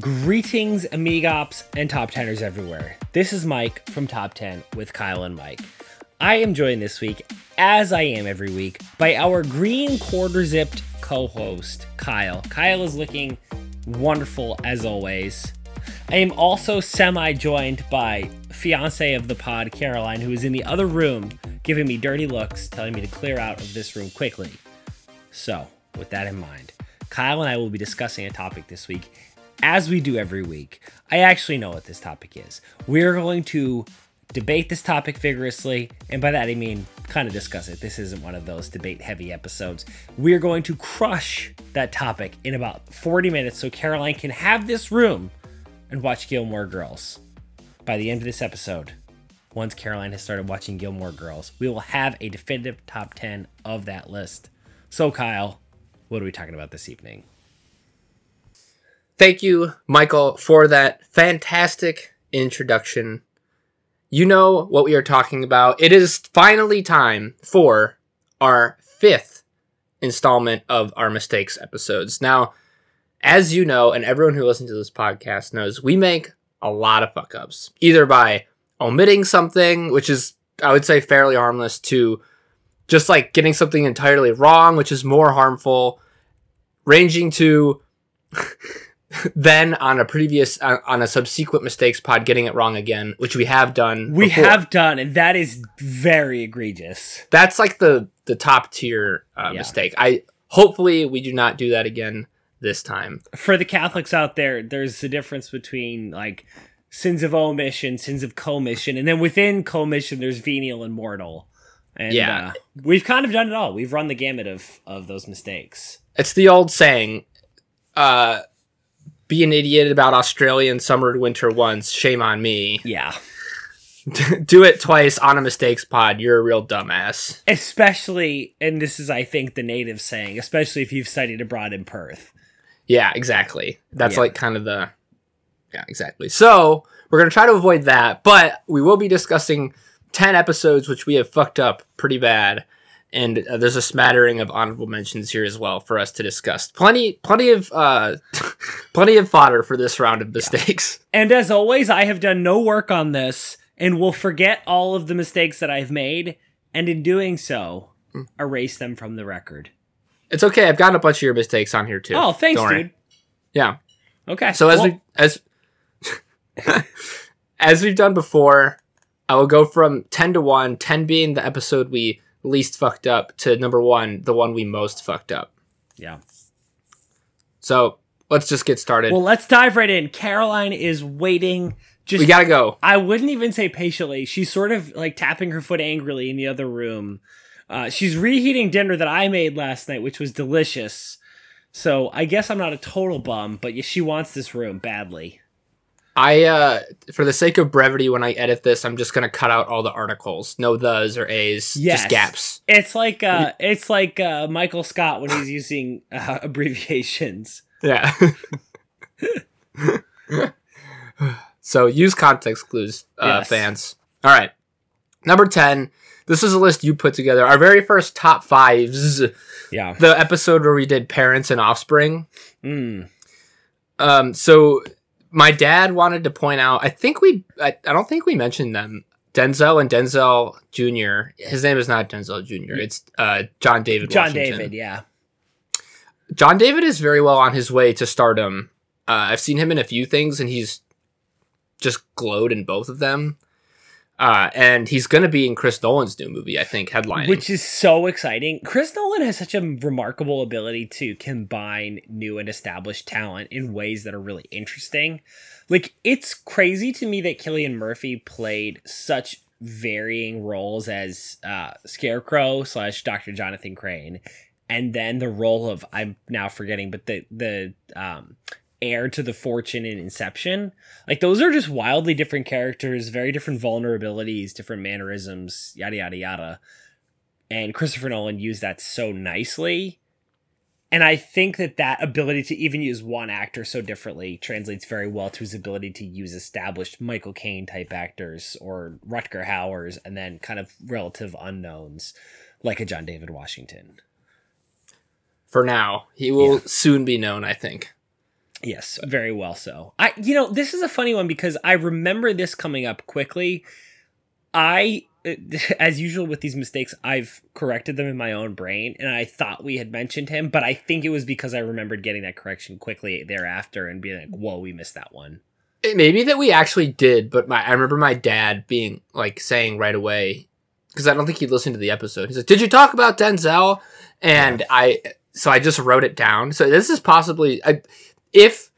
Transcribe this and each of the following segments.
Greetings, amigops and top teners everywhere. This is Mike from Top 10 with Kyle and Mike. I am joined this week, as I am every week, by our green quarter zipped co host, Kyle. Kyle is looking wonderful as always. I am also semi joined by fiance of the pod, Caroline, who is in the other room giving me dirty looks, telling me to clear out of this room quickly. So, with that in mind, Kyle and I will be discussing a topic this week, as we do every week. I actually know what this topic is. We're going to debate this topic vigorously, and by that I mean kind of discuss it. This isn't one of those debate heavy episodes. We're going to crush that topic in about 40 minutes so Caroline can have this room and watch Gilmore Girls. By the end of this episode, once Caroline has started watching Gilmore Girls, we will have a definitive top 10 of that list. So, Kyle, what are we talking about this evening? Thank you, Michael, for that fantastic introduction. You know what we are talking about. It is finally time for our fifth installment of our mistakes episodes. Now, as you know, and everyone who listens to this podcast knows, we make a lot of fuck ups, either by omitting something, which is, I would say, fairly harmless, to just like getting something entirely wrong, which is more harmful, ranging to then on a previous uh, on a subsequent mistakes pod getting it wrong again, which we have done. We before. have done, and that is very egregious. That's like the the top tier uh, Yeah. mistake. I hopefully we do not do that again this time. For the Catholics out there, there's a difference between like sins of omission, sins of commission, and then within commission, there's venial and mortal. And Yeah. uh, we've kind of done it all. We've run the gamut of of those mistakes. It's the old saying, uh, "Be an idiot about Australian summer and winter once, shame on me. Yeah. do it twice on a mistakes pod, you're a real dumbass." Especially, and this is, I think, the native saying, especially if you've studied abroad in Perth. Yeah, exactly. That's Yeah. like kind of the Yeah, exactly. So, we're going to try to avoid that, but we will be discussing 10 episodes which we have fucked up pretty bad. And uh, there's a smattering of honorable mentions here as well for us to discuss. Plenty plenty of uh plenty of fodder for this round of mistakes. And as always, I have done no work on this and will forget all of the mistakes that I've made, and in doing so, Hmm. erase them from the record. It's okay. I've gotten a bunch of your mistakes on here too. Oh, thanks, dude. Yeah. Okay. So as Well, we as as we've done before, I will go from 10 to 1, 10 being the episode we least fucked up to number 1, the one we most fucked up. yeah. So, let's just get started. Well, let's dive right in. Caroline is waiting. Just we got to go. I wouldn't even say patiently. She's sort of like tapping her foot angrily in the other room. Uh, she's reheating dinner that I made last night, which was delicious. So I guess I'm not a total bum, but she wants this room badly. I uh for the sake of brevity when I edit this, I'm just going to cut out all the articles. No thes or a's, Yes. just gaps. It's like uh, it's like uh, Michael Scott when he's using uh, abbreviations. Yeah. so use context clues, uh, Yes. fans. All right. Number 10. This is a list you put together. Our very first top fives. Yeah. The episode where we did parents and offspring. Mm. Um, so my dad wanted to point out, I think we, I, I don't think we mentioned them. Denzel and Denzel Jr. His name is not Denzel Jr. It's uh, John David. John Washington. David. Yeah. John David is very well on his way to stardom. Uh, I've seen him in a few things, and he's just glowed in both of them. Uh, and he's going to be in Chris Nolan's new movie, I think, headlining. Which is so exciting. Chris Nolan has such a remarkable ability to combine new and established talent in ways that are really interesting. Like, it's crazy to me that Cillian Murphy played such varying roles as uh, Scarecrow slash Dr. Jonathan Crane, and then the role of I'm now forgetting, but the the um, heir to the fortune in Inception. Like those are just wildly different characters, very different vulnerabilities, different mannerisms, yada yada yada. And Christopher Nolan used that so nicely. And I think that that ability to even use one actor so differently translates very well to his ability to use established Michael Caine type actors or Rutger Hauers and then kind of relative unknowns like a John David Washington. For now, he will Yeah. soon be known, I think. Yes, very well so. I you know, this is a funny one because I remember this coming up quickly. I as usual with these mistakes, I've corrected them in my own brain and I thought we had mentioned him, but I think it was because I remembered getting that correction quickly thereafter and being like, "Whoa, we missed that one." It may be that we actually did, but my I remember my dad being like saying right away because I don't think he listened to the episode. He said, "Did you talk about Denzel?" And yeah. I so I just wrote it down. So this is possibly I, if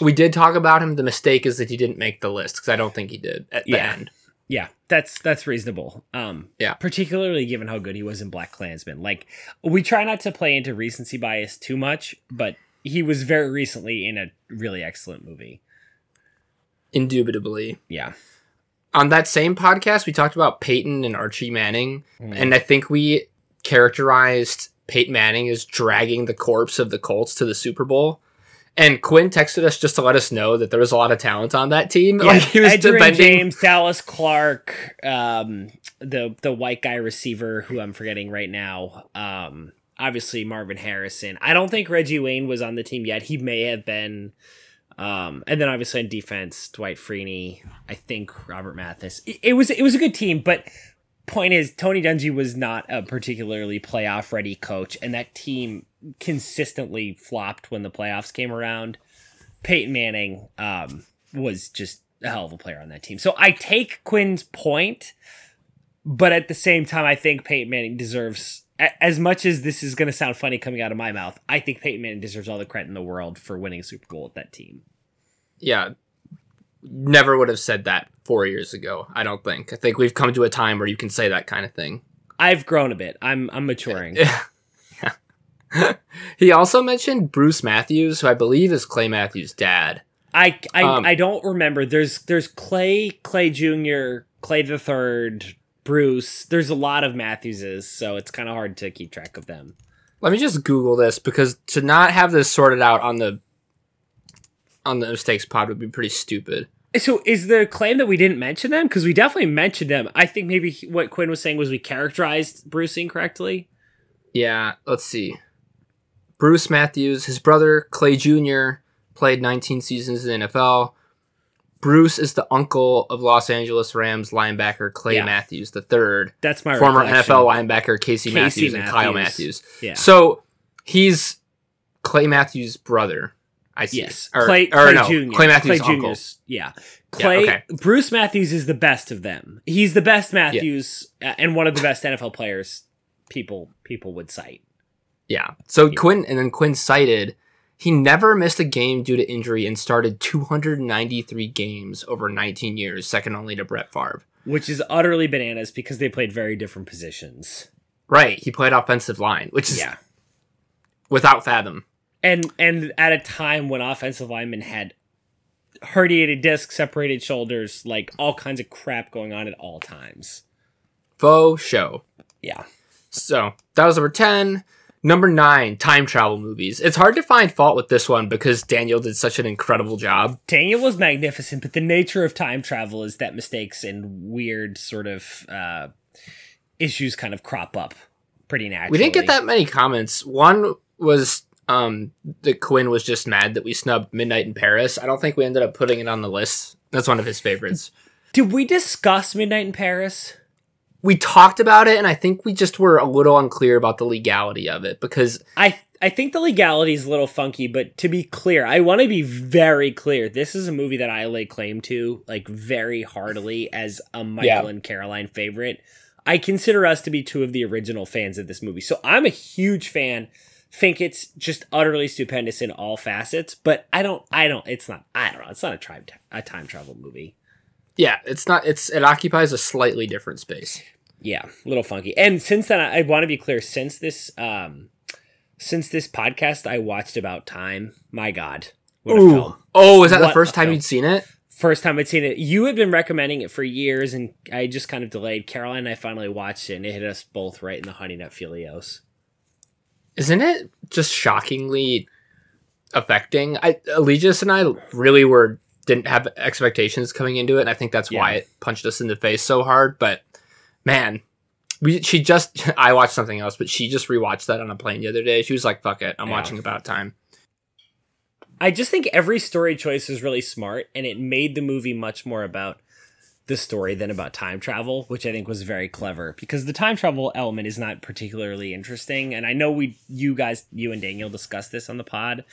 we did talk about him, the mistake is that he didn't make the list because I don't think he did at the yeah. end. Yeah, that's that's reasonable. Um, yeah, particularly given how good he was in BlacKkKlansman. Like, we try not to play into recency bias too much, but he was very recently in a really excellent movie. Indubitably, yeah. On that same podcast, we talked about Peyton and Archie Manning, mm. and I think we characterized Peyton Manning as dragging the corpse of the Colts to the Super Bowl. And Quinn texted us just to let us know that there was a lot of talent on that team. Yeah, like he was defending James, Dallas Clark, um, the the white guy receiver who I'm forgetting right now. Um, obviously Marvin Harrison. I don't think Reggie Wayne was on the team yet. He may have been. Um, and then obviously in defense, Dwight Freeney. I think Robert Mathis. It, it was it was a good team, but point is Tony Dungy was not a particularly playoff ready coach, and that team consistently flopped when the playoffs came around. Peyton Manning um, was just a hell of a player on that team. So I take Quinn's point, but at the same time, I think Peyton Manning deserves, as much as this is going to sound funny coming out of my mouth, I think Peyton Manning deserves all the credit in the world for winning a Super Bowl with that team. Yeah. Never would have said that four years ago, I don't think. I think we've come to a time where you can say that kind of thing. I've grown a bit. I'm I'm maturing. he also mentioned Bruce Matthews, who I believe is Clay Matthews' dad. I I, um, I don't remember. There's there's Clay, Clay Jr., Clay the Third, Bruce. There's a lot of Matthewses, so it's kind of hard to keep track of them. Let me just Google this because to not have this sorted out on the on the mistakes pod would be pretty stupid. So is the claim that we didn't mention them? Because we definitely mentioned them. I think maybe what Quinn was saying was we characterized Bruce incorrectly. Yeah, let's see. Bruce Matthews, his brother Clay Jr., played 19 seasons in the NFL. Bruce is the uncle of Los Angeles Rams linebacker Clay yeah. Matthews the third. That's my former NFL linebacker Casey, Casey Matthews, Matthews, and Kyle Matthews. Yeah. So he's Clay Matthews' brother. I see. Yes, or, Clay, or Clay no, Jr. Clay Matthews' Clay uncle. Jr.'s, yeah. Clay yeah, okay. Bruce Matthews is the best of them. He's the best Matthews yeah. and one of the best NFL players people people would cite. Yeah. So yeah. Quinn and then Quinn cited he never missed a game due to injury and started 293 games over 19 years, second only to Brett Favre. Which is utterly bananas because they played very different positions. Right. He played offensive line, which is yeah. without fathom. And and at a time when offensive linemen had herniated discs, separated shoulders, like all kinds of crap going on at all times. Faux show. Yeah. So that was number 10. Number nine, time travel movies. It's hard to find fault with this one because Daniel did such an incredible job. Daniel was magnificent, but the nature of time travel is that mistakes and weird sort of uh, issues kind of crop up pretty naturally. We didn't get that many comments. One was um, that Quinn was just mad that we snubbed Midnight in Paris. I don't think we ended up putting it on the list. That's one of his favorites. Did we discuss Midnight in Paris? we talked about it and I think we just were a little unclear about the legality of it because I I think the legality is a little funky, but to be clear, I want to be very clear. This is a movie that I lay claim to like very heartily as a Michael yeah. and Caroline favorite. I consider us to be two of the original fans of this movie. So I'm a huge fan. Think it's just utterly stupendous in all facets, but I don't I don't it's not I don't know. It's not a time a time travel movie. Yeah, it's not. It's it occupies a slightly different space. Yeah, a little funky. And since then, I, I want to be clear. Since this, um, since this podcast, I watched About Time. My God, what Ooh. a film! Oh, is that what the first time film. you'd seen it? First time I'd seen it. You had been recommending it for years, and I just kind of delayed. Caroline and I finally watched it, and it hit us both right in the honey nut Filios. Isn't it just shockingly affecting? I Allegius and I really were didn't have expectations coming into it, and I think that's yeah. why it punched us in the face so hard. But man, we she just I watched something else, but she just rewatched that on a plane the other day. She was like, "Fuck it, I'm yeah. watching About Time." I just think every story choice is really smart, and it made the movie much more about the story than about time travel, which I think was very clever because the time travel element is not particularly interesting. And I know we, you guys, you and Daniel discussed this on the pod,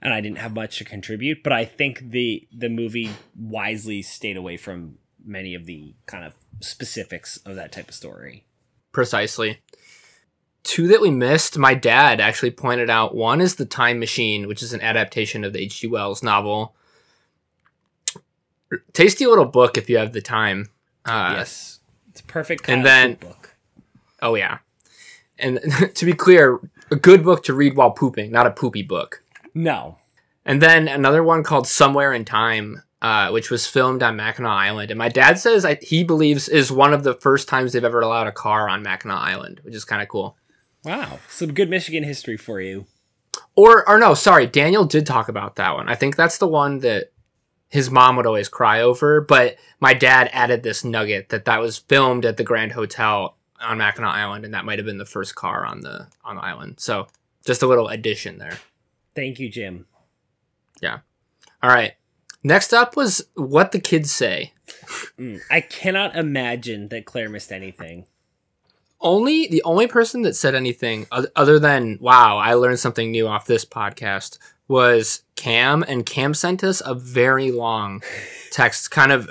and I didn't have much to contribute, but I think the the movie wisely stayed away from many of the kind of specifics of that type of story. Precisely. Two that we missed, my dad actually pointed out. One is The Time Machine, which is an adaptation of the H.G. Wells novel. Tasty little book if you have the time. Uh, yes, it's a perfect. and then- book. Oh, yeah. And to be clear, a good book to read while pooping, not a poopy book. No, And then another one called Somewhere in Time, uh, which was filmed on Mackinac Island. And my dad says I, he believes is one of the first times they've ever allowed a car on Mackinac Island, which is kind of cool. wow, some good Michigan history for you. Or, or no, sorry, Daniel did talk about that one. I think that's the one that his mom would always cry over. But my dad added this nugget that that was filmed at the Grand Hotel on Mackinac Island, and that might have been the first car on the on the island. So just a little addition there. Thank you, Jim. Yeah. All right. Next up was what the kids say. Mm, I cannot imagine that Claire missed anything. only the only person that said anything other than wow i learned something new off this podcast was cam and cam sent us a very long text kind of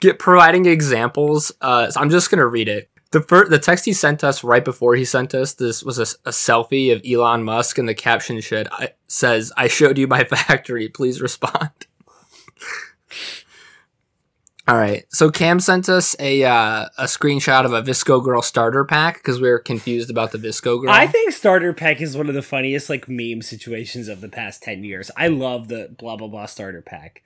get providing examples. Uh so i'm just gonna read it. The first the text he sent us right before he sent us this was a, a selfie of elon musk and the caption should I, says i showed you my factory. Please respond All right. So Cam sent us a uh, a screenshot of a VSCO Girl starter pack because we were confused about the VSCO Girl. I think starter pack is one of the funniest like meme situations of the past ten years. I love the blah blah blah starter pack.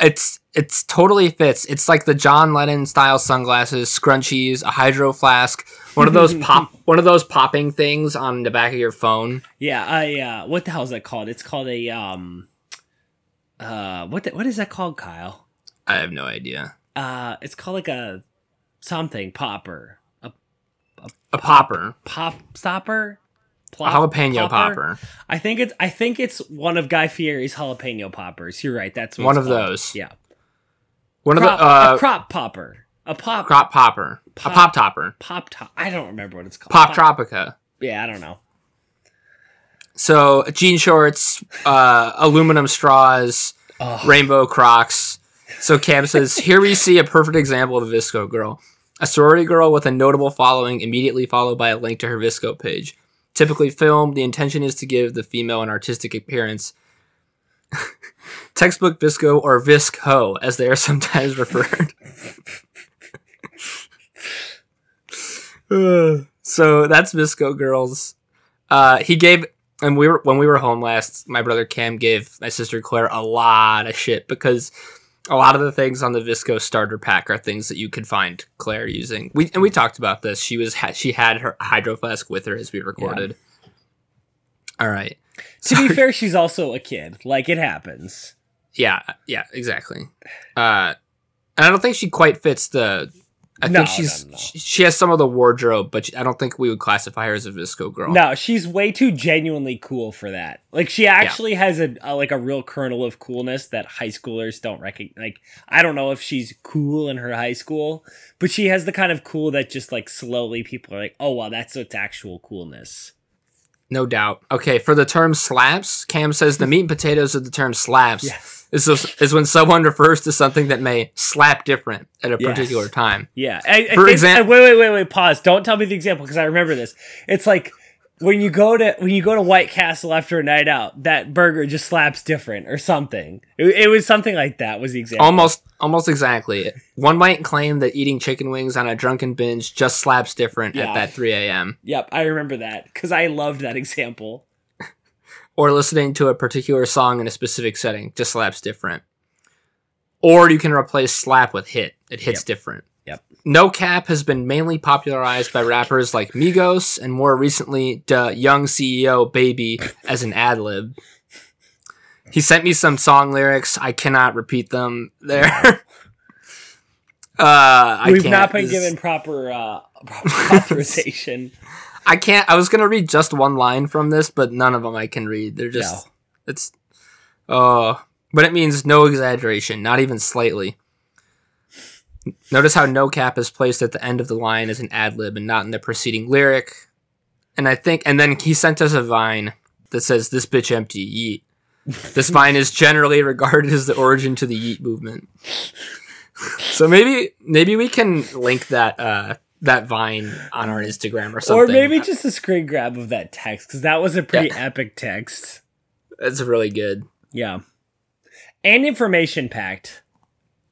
it's it's totally fits. It's like the John Lennon style sunglasses, scrunchies, a hydro flask, one of those pop one of those popping things on the back of your phone. Yeah, I uh what the hell is that called? It's called a um uh what the, what is that called, Kyle? I have no idea. Uh it's called like a something popper. A A popper, pop stopper? Plop- jalapeno popper. I think it's I think it's one of Guy Fieri's jalapeno poppers. You're right. That's what One of called. those. Yeah. One Crop, of the uh, a crop popper. A pop crop popper, Pop- a pop topper, pop top. I don't remember what it's called. pop tropica. Yeah, I don't know. So jean shorts, uh, aluminum straws, Oh, rainbow Crocs. So Cam says, here we see a perfect example of a VSCO girl. A sorority girl with a notable following, immediately followed by a link to her VSCO page. Typically filmed, the intention is to give the female an artistic appearance. Textbook VSCO or Visc Ho, as they are sometimes referred. So that's VSCO girls. Uh, he gave and we were when we were home last my brother cam gave my sister claire a lot of shit because a lot of the things on the VSCO starter pack are things that you could find claire using. We and we talked about this. She was ha- she had her hydro flask with her as we recorded. All right. To be fair, she's also a kid. Like it happens. yeah yeah exactly. Uh and i don't think she quite fits the i No, think she's no, no. She, has some of the wardrobe but i don't think we would classify her as a VSCO girl No, she's way too genuinely cool for that. Like she actually has a, a like a real kernel of coolness that high schoolers don't recognize. Like I don't know if she's cool in her high school, but she has the kind of cool that just like slowly people are like, "Oh wow, that's its actual coolness." No doubt. Okay, for the term slaps, Cam says the meat and potatoes of the term slaps Yes. is, is when someone refers to something that may slap different at a Yes. particular time. Yeah. I, I For example, uh, wait, wait, wait, wait. Pause. Don't tell me the example because I remember this. It's like when you go to when you go to White Castle after a night out, that burger just slaps different or something. It, it was something like that. Was the example? Almost almost exactly. One might claim that eating chicken wings on a drunken binge just slaps different Yeah. at that 3 a.m. Yep, I remember that because I loved that example. Or listening to a particular song in a specific setting just slaps different. Or you can replace slap with hit. It hits Yep. different. Yep. No cap has been mainly popularized by rappers like Migos and more recently the young CEO Baby as an ad lib. He sent me some song lyrics. I cannot repeat them there. uh, I We've can't. not been given proper uh, proper authorization. I can't. I was gonna read just one line from this, but none of them I can read. They're just. It's uh but it means no exaggeration, not even slightly. Notice how no cap is placed at the end of the line as an ad lib and not in the preceding lyric. And I think and then he sent us a vine that says this bitch empty yeet. This vine is generally regarded as the origin to the yeet movement. so maybe maybe we can link that uh that vine on our Instagram or something. Or maybe just a screen grab of that text because that was a pretty Yeah. epic text. It's really good. Yeah. And information packed.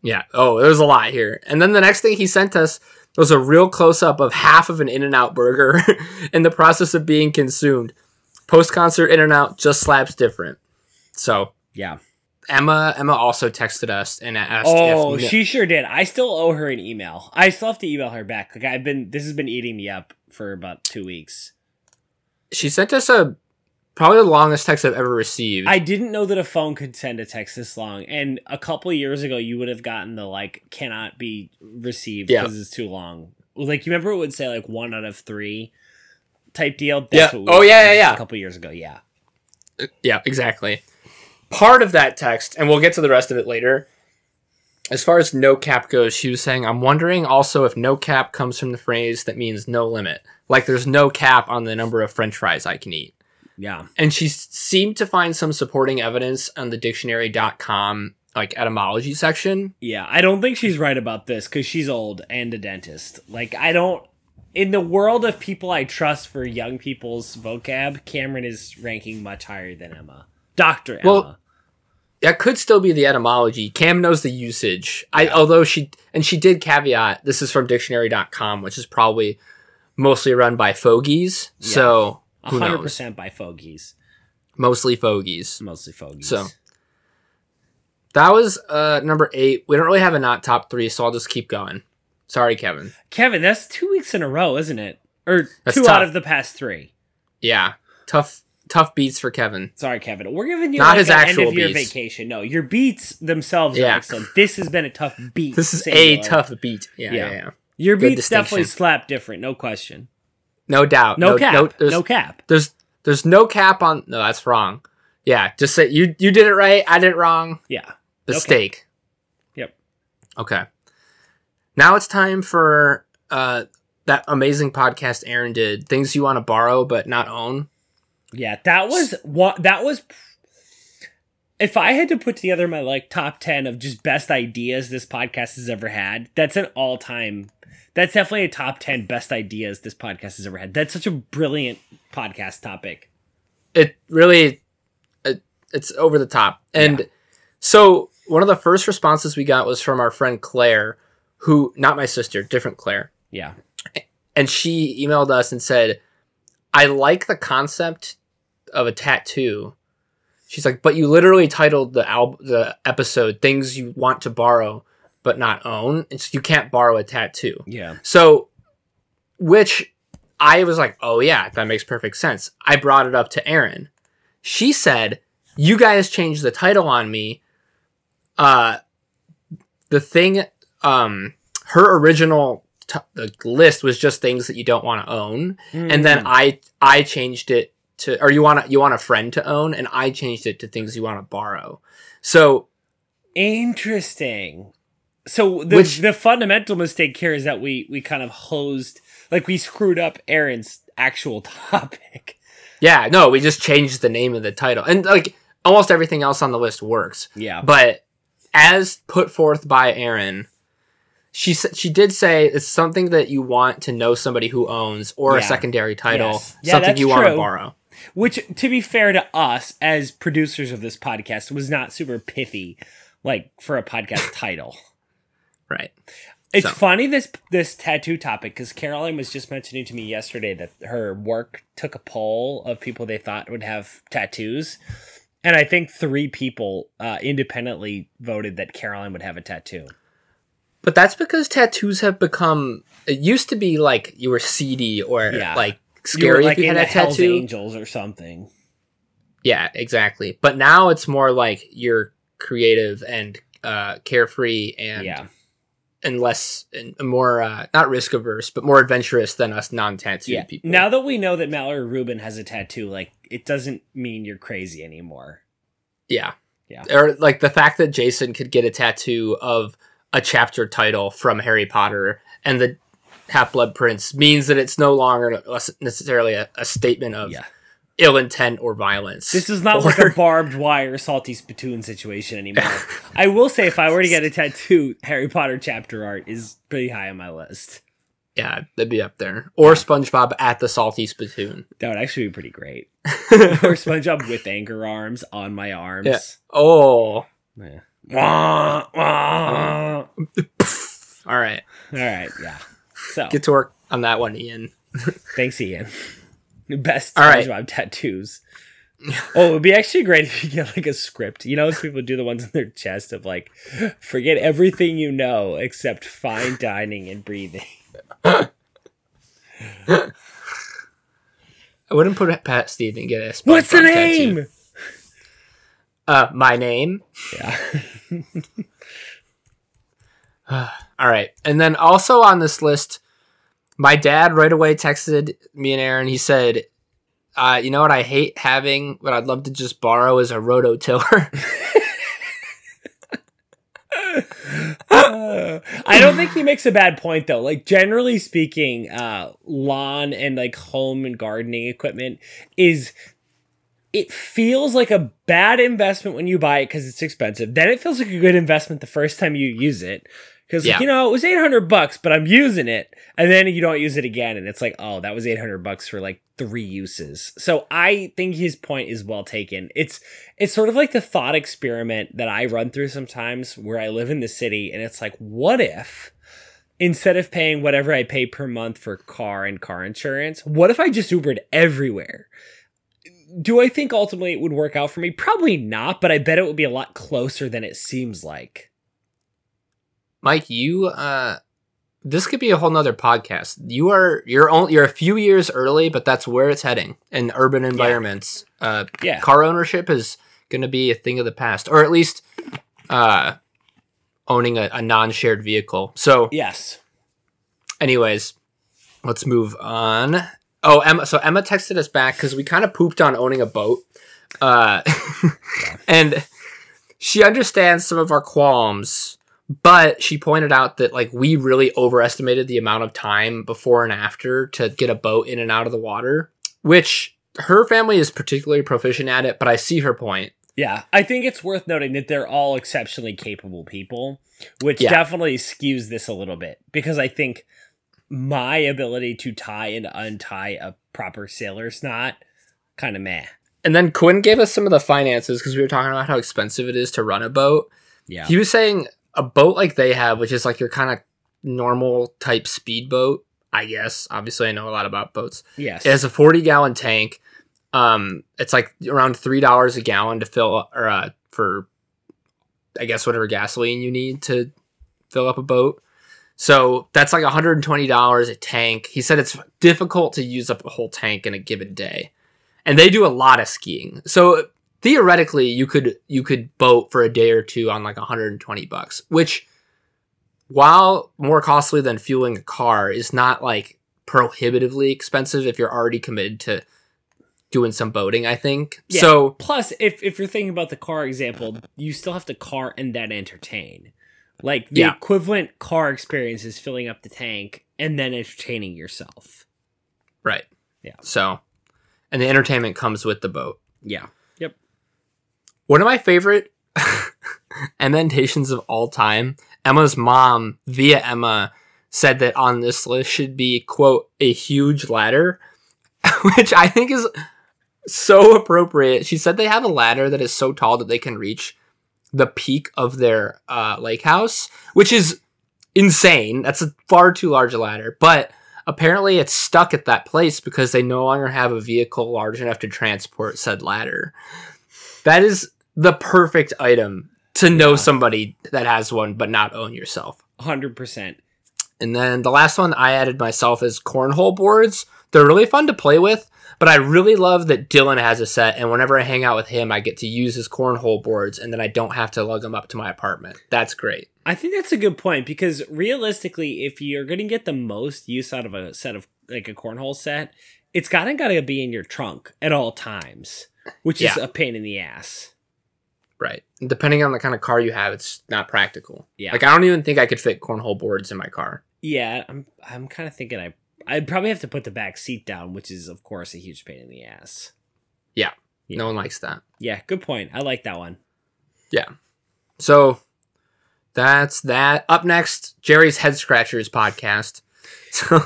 Yeah. Oh, there's a lot here. And then the next thing he sent us was a real close up of half of an In N Out burger in the process of being consumed. Post concert In N Out just slaps different. So Yeah. Emma Emma also texted us and asked Oh, if she sure did. I still owe her an email. I still have to email her back. Like I've been this has been eating me up for about two weeks. she sent us a probably the longest text I've ever received. I didn't know that a phone could send a text this long. And a couple years ago you would have gotten the like cannot be received Yeah. because it's too long. Like you remember it would say like one out of three type deal? Yeah. what we Oh, yeah, yeah, yeah. A couple years ago, yeah. Uh, yeah, exactly. Part of that text, and we'll get to the rest of it later. As far as no cap goes, she was saying, I'm wondering also if no cap comes from the phrase that means no limit. Like there's no cap on the number of french fries I can eat. Yeah. And she seemed to find some supporting evidence on the dictionary.com like etymology section. Yeah, I don't think she's right about this because she's old and a dentist. Like, I don't. In the world of people I trust for young people's vocab, Cameron is ranking much higher than Emma. Dr. Emma. Well, That could still be the etymology. Cam knows the usage. I although she and she did caveat this is from dictionary.com, which is probably mostly run by fogies. So who 100% by fogies. mostly fogies. Mostly fogies. So that was uh number eight. We don't really have a not top three, so I'll just keep going. Sorry, Kevin. Kevin, that's two weeks in a row, isn't it? Or That's two tough. out of the past three. Yeah, tough, tough beats for Kevin. Sorry, Kevin. We're giving you Not like his an actual end of beats. vacation. No, your beats themselves are Yeah. excellent. This has been a tough beat. This is singular. a tough beat. Yeah, Yeah. yeah, yeah. Your good beats definitely slap different, no question. No doubt. No, cap. No, there's, cap. there's there's no cap on. No, that's wrong. Yeah, just say you you did it right. I did it wrong. Yeah. Mistake. Yep. Okay. Now it's time for uh that amazing podcast Aaron did. Things you want to borrow but not own. Yeah, that was what that was. If I had to put together my like top ten of just best ideas this podcast has ever had, that's an all time. That's definitely a top ten best ideas this podcast has ever had. That's such a brilliant podcast topic. It really it, it's over the top. And so one of the first responses we got was from our friend Claire, who not my sister, different Claire. Yeah, and she emailed us and said, "I like the concept of a tattoo." She's like, "But you literally titled the al- the episode "Things You Want to Borrow but Not Own," and so you can't borrow a tattoo." yeah, So, which I was like, "Oh yeah, that makes perfect sense." I brought it up to Erin. She said, "You guys changed the title on me." Uh, the thing, um, her original t- the list was just things that you don't want to own, and Hmm. then I I changed it to, or you want you want a friend to own, and I changed it to things you want to borrow. So interesting. So the Which- the fundamental mistake here is that we we kind of hosed like we screwed up Aaron's actual topic. yeah, no, we just changed the name of the title, and like almost everything else on the list works. Yeah, But as put forth by Aaron, she she did say it's something that you want to know somebody who owns or a secondary title, Yes. Yeah, something you want to true. borrow. Which, to be fair to us as producers of this podcast, was not super pithy, like for a podcast title. Right. It's So. funny this this tattoo topic because Caroline was just mentioning to me yesterday that her work took a poll of people they thought would have tattoos, and I think three people uh, independently voted that Caroline would have a tattoo. But that's because tattoos have become. It used to be like you were seedy or Yeah. like You scary like if you had a Hell's tattoo. Angels or something. Yeah, exactly. But now it's more like you're creative and uh, carefree and yeah, and less and more uh, not risk averse, but more adventurous than us non-tattooed yeah. people. Now that we know that Mallory Rubin has a tattoo, like it doesn't mean you're crazy anymore. Yeah. Yeah. Or like the fact that Jason could get a tattoo of a chapter title from Harry Potter and the Half Blood Prince means that it's no longer necessarily a, a statement of Yeah. Ill intent or violence. This is not like a barbed wire salty spittoon situation anymore. I will say if I were to get a tattoo, Harry Potter chapter art is pretty high on my list. yeah, that'd be up there. Or SpongeBob at the salty spittoon. That would actually be pretty great. or SpongeBob with anger arms on my arms. Yeah. Oh, Yeah. Wah, wah. all right. All right, yeah. So Get to work on that one, Ian. thanks, Ian. Best All right. SpongeBob tattoos. Oh, it would be actually great if you get like a script. You know, those people do the ones on their chest of like, forget everything you know except fine dining and breathing. I wouldn't put it past Steve and get a SpongeBob What's the tattoo. name? Uh, my name. Yeah. All right. And then also on this list, my dad right away texted me and Aaron. He said, uh, you know what I hate having, but I'd love to just borrow is a rototiller. Uh, I don't think he makes a bad point though. Like generally speaking, uh, lawn and like home and gardening equipment is it feels like a bad investment when you buy it because it's expensive. Then it feels like a good investment the first time you use it. Because Yeah. you know it was eight hundred bucks, but I'm using it, and then you don't use it again, and it's like, oh, that was eight hundred bucks for like three uses. So I think his point is well taken. It's it's sort of like the thought experiment that I run through sometimes, where I live in the city, and it's like, what if instead of paying whatever I pay per month for car and car insurance, what if I just Ubered everywhere? Do I think ultimately it would work out for me? Probably not, but I bet it would be a lot closer than it seems like. Mike, you, uh, this could be a whole nother podcast. You are, you're only, you're a few years early, but that's where it's heading in urban environments. Uh, Yeah. car ownership is going to be a thing of the past, or at least, uh, owning a, a non-shared vehicle. So, Yes. anyways, let's move on. Oh, Emma. So Emma texted us back because we kind of pooped on owning a boat, uh, and she understands some of our qualms, but she pointed out that like we really overestimated the amount of time before and after to get a boat in and out of the water, which her family is particularly proficient at it. But I see her point. Yeah, I think it's worth noting that they're all exceptionally capable people, which Yeah. definitely skews this a little bit because I think my ability to tie and untie a proper sailor's knot kind of meh. And then Quinn gave us some of the finances because we were talking about how expensive it is to run a boat. Yeah. He was saying a boat like they have, which is like your kind of normal type speedboat, I guess. Obviously, I know a lot about boats. yes. It has a 40 gallon tank. Um, it's like around three dollars a gallon to fill or uh, for, I guess whatever gasoline you need to fill up a boat. So that's like 120 dollars a tank. He said it's difficult to use up a whole tank in a given day, and they do a lot of skiing. So theoretically, you could you could boat for a day or two on like 120 bucks, which while more costly than fueling a car is not like prohibitively expensive if you're already committed to doing some boating i think Yeah. so Plus, if if you're thinking about the car example, you still have to car and then entertain. Like the Yeah. equivalent car experience is filling up the tank and then entertaining yourself. right Yeah. so and the entertainment comes with the boat Yeah. One of my favorite ementations of all time emma's mom via emma said that on this list should be quote a huge ladder which i think is so appropriate. She said they have a ladder that is so tall that they can reach the peak of their uh, lake house which is insane. That's a far too large a ladder but apparently it's stuck at that place because they no longer have a vehicle large enough to transport said ladder. That is the perfect item to know somebody that has one but not own yourself. Hundred percent. And then the last one I added myself is cornhole boards. They're really fun to play with, but I really love that Dylan has a set and whenever I hang out with him I get to use his cornhole boards and then I don't have to lug them up to my apartment. That's great. I think that's a good point because realistically, if you're going to get the most use out of a set of like a cornhole set, it's gotta gotta be in your trunk at all times, which is a pain in the ass. Right. Depending on the kind of car you have, it's not practical. Yeah. Like I don't even think I could fit cornhole boards in my car. Yeah, I'm I'm kind of thinking I I'd probably have to put the back seat down, which is of course a huge pain in the ass. Yeah. No one likes that. Yeah, good point. I like that one. Yeah. So that's that. Up next, Jerry's Head Scratchers podcast. So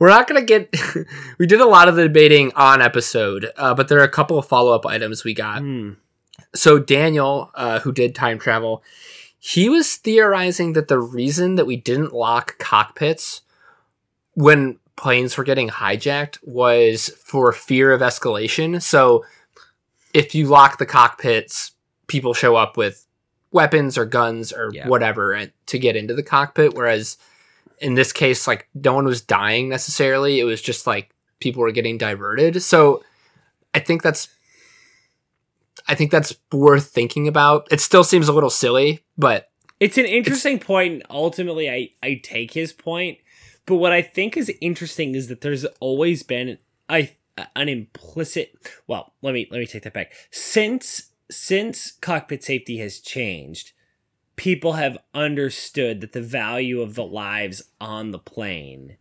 we're not going to get. we did a lot of the debating on episode, uh, but there are a couple of follow up items we got. Hmm. So Daniel, uh, who did time travel, he was theorizing that the reason that we didn't lock cockpits when planes were getting hijacked was for fear of escalation. So if you lock the cockpits, people show up with weapons or guns or Yeah. whatever to get into the cockpit. Whereas in this case, like no one was dying necessarily. It was just like people were getting diverted. So I think that's I think that's worth thinking about. It still seems a little silly, but It's an interesting point. and Ultimately, I I take his point, but what I think is interesting is that there's always been I an implicit. Well, let me let me take that back. Since since cockpit safety has changed, people have understood that the value of the lives on the plane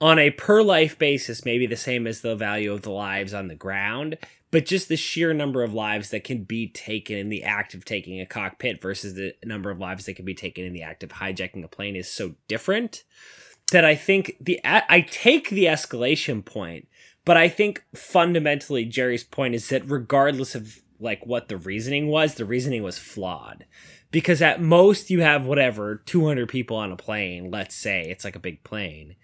on a per life basis may be the same as the value of the lives on the ground, but just the sheer number of lives that can be taken in the act of taking a cockpit versus the number of lives that can be taken in the act of hijacking a plane is so different that I think the I take the escalation point, but I think fundamentally Jerry's point is that regardless of like what the reasoning was, the reasoning was flawed. Because at most you have whatever 200 people on a plane, let's say it's like a big plane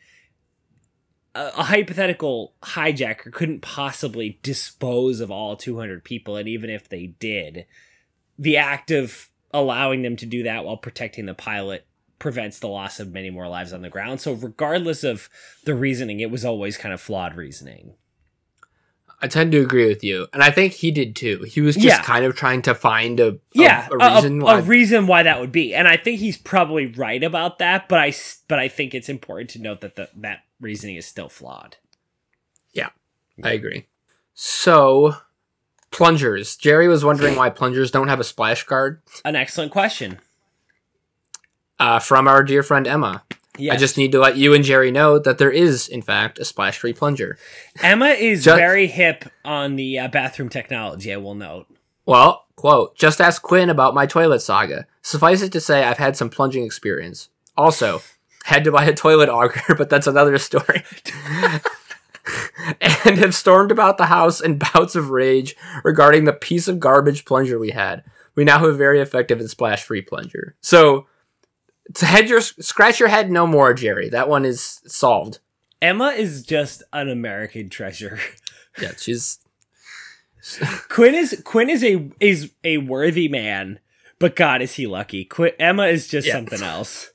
a, hypothetical hijacker couldn't possibly dispose of all 200 people and even if they did the act of allowing them to do that while protecting the pilot prevents the loss of many more lives on the ground so regardless of the reasoning it was always kind of flawed reasoning I tend to agree with you. And I think he did too. He was just Yeah. kind of trying to find a, a- yeah a, reason a, why a reason why that would be and i think he's probably right about that but i but i think it's important to note that the, that reasoning is still flawed Yeah, I agree. So plungers. Jerry was wondering why plungers don't have a splash guard. an excellent question Uh, from our dear friend Emma. yes. I just need to let you and Jerry know that there is, in fact, a splash free plunger. Emma is Ju- very hip on the uh, bathroom technology, I will note. Well, quote, just ask Quinn about my toilet saga. Suffice it to say, I've had some plunging experience. Also, had to buy a toilet auger, but that's another story. and have stormed about the house in bouts of rage regarding the piece of garbage plunger we had. We now have a very effective and splash free plunger. So, to head your scratch your head no more, Jerry. That one is solved. Emma is just an American treasure. Yeah, she's Quinn is Quinn is a is a worthy man, but God is he lucky. Emma is just Yeah. something else.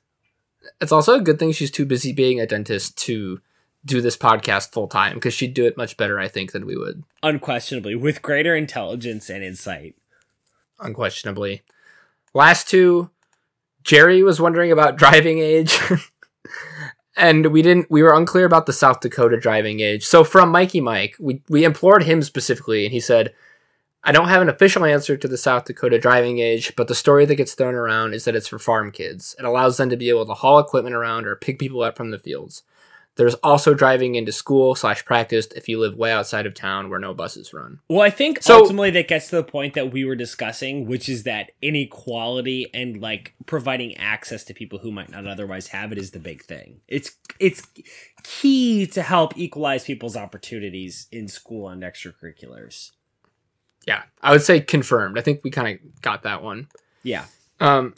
It's also a good thing she's too busy being a dentist to do this podcast full time because she'd do it much better, I think, than we would, Unquestionably, with greater intelligence and insight. unquestionably. Last two, Jerry was wondering about driving age. and we didn't we were unclear about the South Dakota driving age. So from Mikey Mike, we, we implored him specifically and he said, I don't have an official answer to the South Dakota driving age, but the story that gets thrown around is that it's for farm kids. It allows them to be able to haul equipment around or pick people up from the fields. There's also driving into school slash practice if you live way outside of town where no buses run. Well, I think So- ultimately that gets to the point that we were discussing, which is that inequality and like providing access to people who might not otherwise have it is the big thing. It's it's key to help equalize people's opportunities in school and extracurriculars. Yeah, I would say confirmed. I think we kind of got that one. Yeah. Um,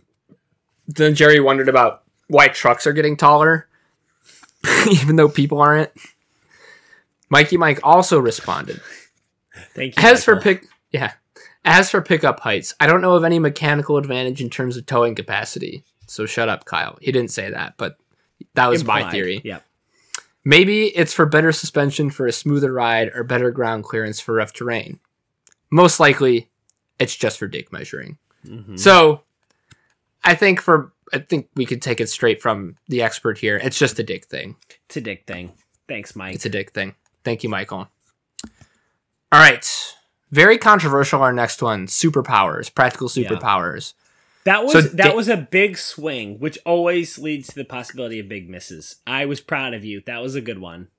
then Jerry wondered about why trucks are getting taller, even though people aren't. Mikey Mike also responded. Thank you. As for pick, yeah. As for pickup heights, I don't know of any mechanical advantage in terms of towing capacity. So shut up, Kyle. He didn't say that, but that was my theory. Yep. Maybe it's for better suspension for a smoother ride or better ground clearance for rough terrain. Most likely, it's just for dick measuring. Mhm. So, I think for I think we could take it straight from the expert here. It's just a dick thing. It's a dick thing. Thanks, Mike. It's a dick thing. Thank you, Michael. All right. Very controversial. Our next one: superpowers, practical superpowers. That was So that was a big swing, which always leads to the possibility of big misses. I was proud of you. That was a good one.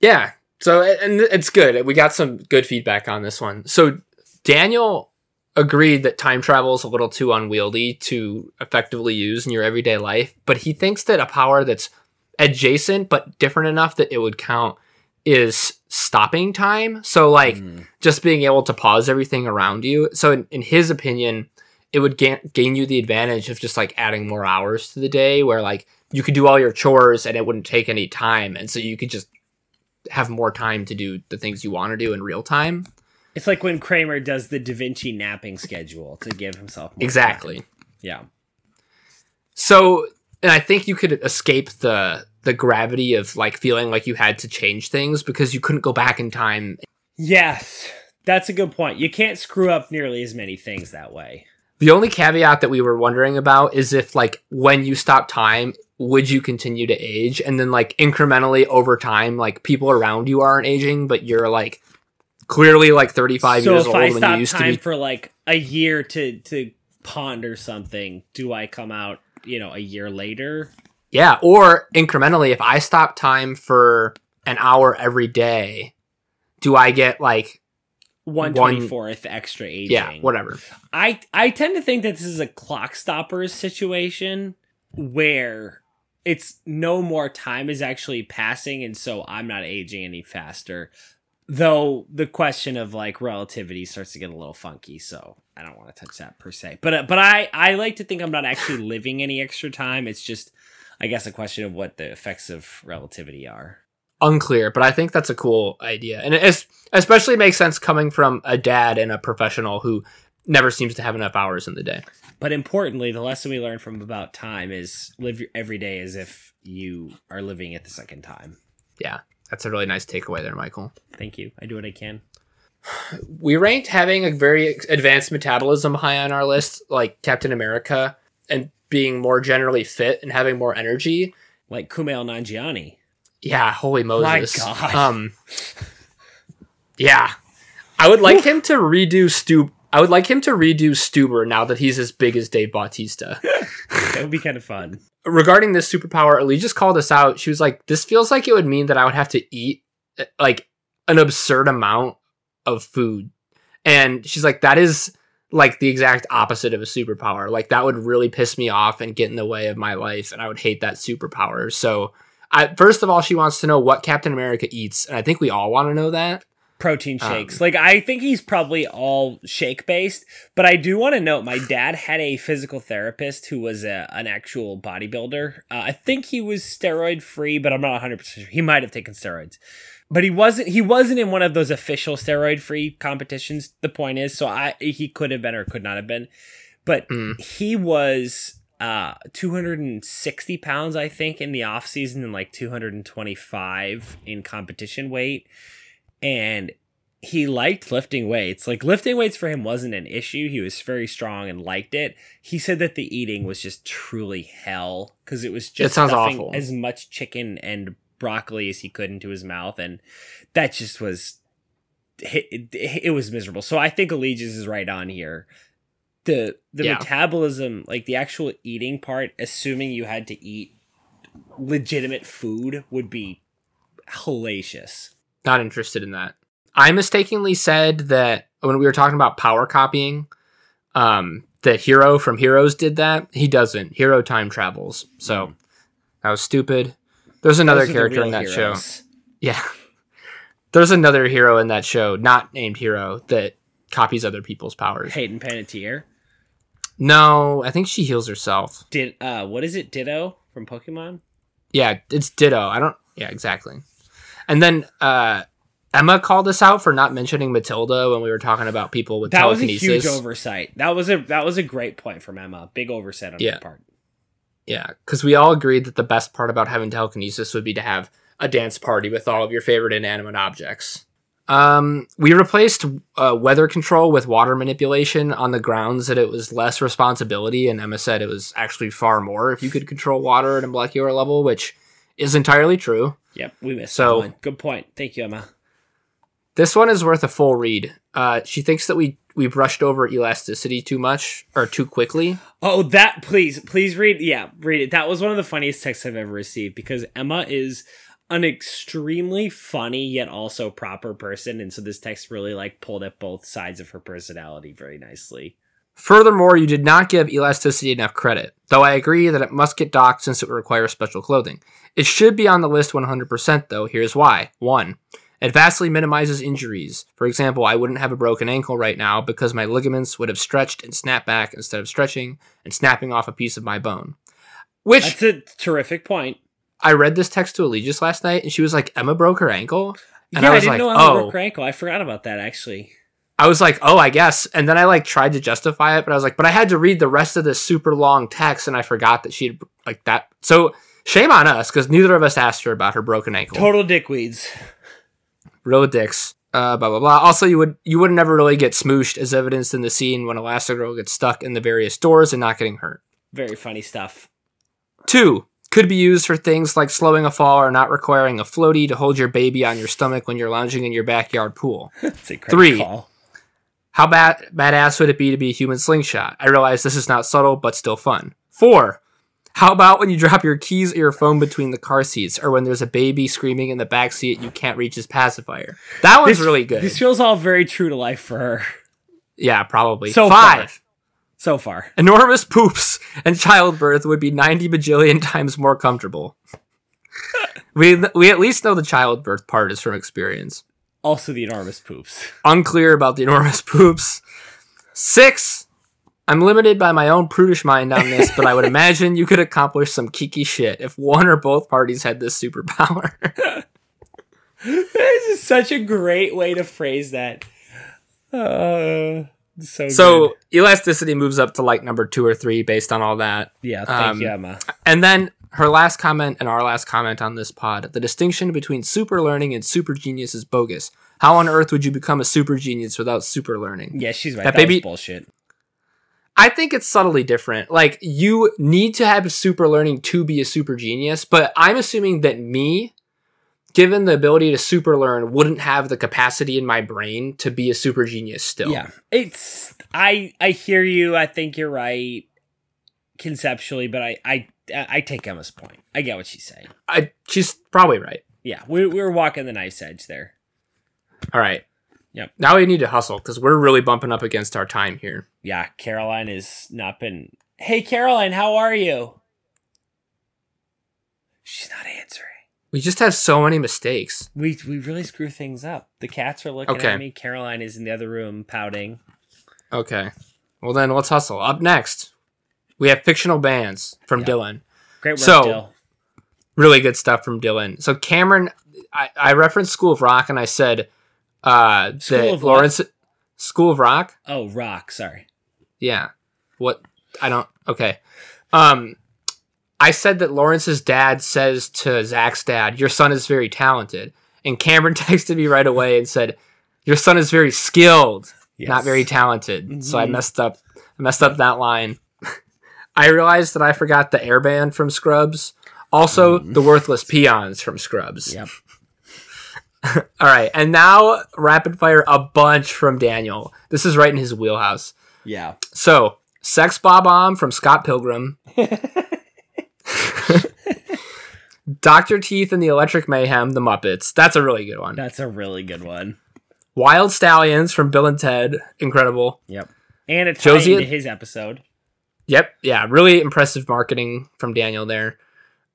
Yeah. So and it's good. We got some good feedback on this one. So Daniel agreed that time travel is a little too unwieldy to effectively use in your everyday life, but he thinks that a power that's adjacent but different enough that it would count is stopping time. So like Mm. just being able to pause everything around you. So in, in his opinion, it would gain, gain you the advantage of just like adding more hours to the day where like you could do all your chores and it wouldn't take any time and so you could just have more time to do the things you want to do in real time. It's like when Kramer does the Da Vinci napping schedule to give himself more Exactly. time. Yeah. So, and I think you could escape the the gravity of like feeling like you had to change things because you couldn't go back in time. Yes. That's a good point. You can't screw up nearly as many things that way. The only caveat that we were wondering about is if like when you stop time, would you continue to age and then like incrementally over time like people around you aren't aging but you're like clearly like 35 so years old I when you used to be for like a year to to ponder something, do I come out, you know, a year later? Yeah, or incrementally, if I stop time for an hour every day, do I get like One twenty fourth extra aging. yeah, whatever? I I tend to think that this is a Clockstoppers situation where it's no more time is actually passing and so I'm not aging any faster. Though the question of like relativity starts to get a little funky, so I don't want to touch that per se. But uh, but I I like to think I'm not actually living any extra time. It's just I guess a question of what the effects of relativity are. Unclear, but I think that's a cool idea, and it especially makes sense coming from a dad and a professional who never seems to have enough hours in the day. But importantly, the lesson we learned from about time is live your every day as if you are living it the second time. Yeah, that's a really nice takeaway there, Michael. Thank you. I do what I can. We ranked having a very advanced metabolism high on our list, like Captain America, and being more generally fit and having more energy. Like Kumail Nanjiani. Yeah, holy Moses. My God. Um Yeah. I would like him to redo Stu I would like him to redo Stuber now that he's as big as Dave Bautista. That would be kind of fun. Regarding this superpower, Ellie just called us out. She was like, This feels like it would mean that I would have to eat uh, like an absurd amount of food. And she's like, That is like the exact opposite of a superpower. Like that would really piss me off and get in the way of my life, and I would hate that superpower. So I, first of all, she wants to know what Captain America eats, and I think we all want to know that. Protein Um, shakes. like I think he's probably all shake based, but I do want to note my dad had a physical therapist who was a, an actual bodybuilder. Uh, I think he was steroid free, but I'm not 100% sure. He might have taken steroids. But he wasn't he wasn't in one of those official steroid free competitions. The point is, so I he could have been or could not have been. But Mm. he was uh 260 pounds i think in the off season and like 225 in competition weight and he liked lifting weights. Like lifting weights for him wasn't an issue. He was very strong and liked it. He said that the eating was just truly hell because it was just sounds stuffing awful. as much chicken and broccoli as he could into his mouth and that just was it, it, it was miserable. So i think allegiance is right on here. The the Yeah. metabolism like the actual eating part assuming you had to eat legitimate food would be hellacious Not interested in that. I mistakenly said that when we were talking about power copying, um, that Hiro from Heroes did that. He doesn't. Hiro time travels. So that was stupid. There's another Those character in that show. Yeah. There's another hero in that show, not named Hiro, that copies other people's powers. hayden panettiere No, I think she heals herself. did uh what is it ditto from pokemon Yeah, it's Ditto. I don't. Yeah, exactly. And then uh, Emma called us out for not mentioning Matilda when we were talking about people with that was a telekinesis. huge oversight that was a that was a great point from emma big oversight on Yeah. her part Yeah, because we all agreed that the best part about having telekinesis would be to have a dance party with all of your favorite inanimate objects. Um, we replaced uh, weather control with water manipulation on the grounds that it was less responsibility, and Emma said it was actually far more if you could control water at a molecular level, which is entirely true. yep we missed So- that one good point thank you emma This one is worth a full read. Uh, she thinks that we we brushed over elasticity too much or too quickly. Oh, that please, please read. Yeah, read it. That was one of the funniest texts I've ever received because Emma is an extremely funny yet also proper person, and so this text really like pulled at both sides of her personality very nicely. Furthermore, you did not give elasticity enough credit, though I agree that it must get docked since it would require special clothing. It should be on the list 100%, though. Here's why. 1. It vastly minimizes injuries. For example, I wouldn't have a broken ankle right now because my ligaments would have stretched and snapped back instead of stretching and snapping off a piece of my bone. Which That's a terrific point. I read this text to Allegius last night, and she was like, "Emma broke her ankle," and yeah, I I, didn't like, know Emma "Oh." broke her ankle. I forgot about that actually. I was like, "Oh, I guess," and then I like tried to justify it, but I was like, "But I had to read the rest of this super long text, and I forgot that she had like that." So shame on us because neither of us asked her about her broken ankle. Total dickweeds. Real dicks. Uh, blah blah blah. Also, you would you would never really get smooshed, as evidenced in the scene when Elastigirl gets stuck in the various doors and not getting hurt. Very funny stuff. Two, could be used for things like slowing a fall or not requiring a floaty to hold your baby on your stomach when you're lounging in your backyard pool. Three. call. How bad badass would it be to be a human slingshot? I realize this is not subtle, but still fun. Four, how about when you drop your keys or your phone between the car seats, or when there's a baby screaming in the back seat you can't reach his pacifier? That one's This- really good. This feels all very true to life for her yeah, probably. So Five. so far. Enormous poops and childbirth would be 90 bajillion times more comfortable. we, we at least know the childbirth part is from experience. Also, the enormous poops. Unclear about the enormous poops. Six. I'm limited by my own prudish mind on this, but I would imagine you could accomplish some kiki shit if one or both parties had this superpower. this is such a great way to phrase that. Uh, so so elasticity moves up to like number two or three based on all that. yeah, thank um, you, Emma. And then her last comment and our last comment on this pod the distinction between super learning and super genius is bogus. How on earth would you become a super genius without super learning? Yeah, she's right. that That, baby- bullshit. I think it's subtly different. Like, you need to have super learning to be a super genius, but I'm assuming that me, given the ability to super learn, wouldn't have the capacity in my brain to be a super genius still. Yeah, it's I I hear you. I think you're right conceptually, but I I I take Emma's point. I get what she's saying. I, she's probably right. Yeah, we we were walking the knife's edge there. All right. Yep. Now we need to hustle because we're really bumping up against our time here. Yeah, Caroline has not been. Hey, Caroline, how are you? She's not answering. We just have so many mistakes. We we really screw things up. The cats are looking Okay. at me. Caroline is in the other room pouting. Okay. Well, then let's hustle. Up next, we have fictional bands from Yeah. Dylan. Great work, So- Dill. Really good stuff from Dylan. So Cameron, I, I referenced School of Rock and I said uh, School that of what? Lawrence School of Rock. Oh, rock. Sorry. Yeah. What? I don't. Okay. Um, I said that Lawrence's dad says to Zach's dad, "Your son is very talented," and Cameron texted me right away and said, "Your son is very skilled." not very talented. So I Mhm. messed up. I messed up that line. I realized that I forgot the airband from Scrubs. Also, Mhm. the worthless peons from Scrubs. Yep. All right, and now rapid fire a bunch from Daniel. This is right in his wheelhouse. Yeah. So, Sex Bob Omb from Scott Pilgrim, Doctor Teeth and the Electric Mayhem, The Muppets. That's a really good one. That's a really good one. Wild Stallions from Bill and Ted, incredible. Yep. And it's Josie- into his episode. Yep. Yeah. Really impressive marketing from Daniel there.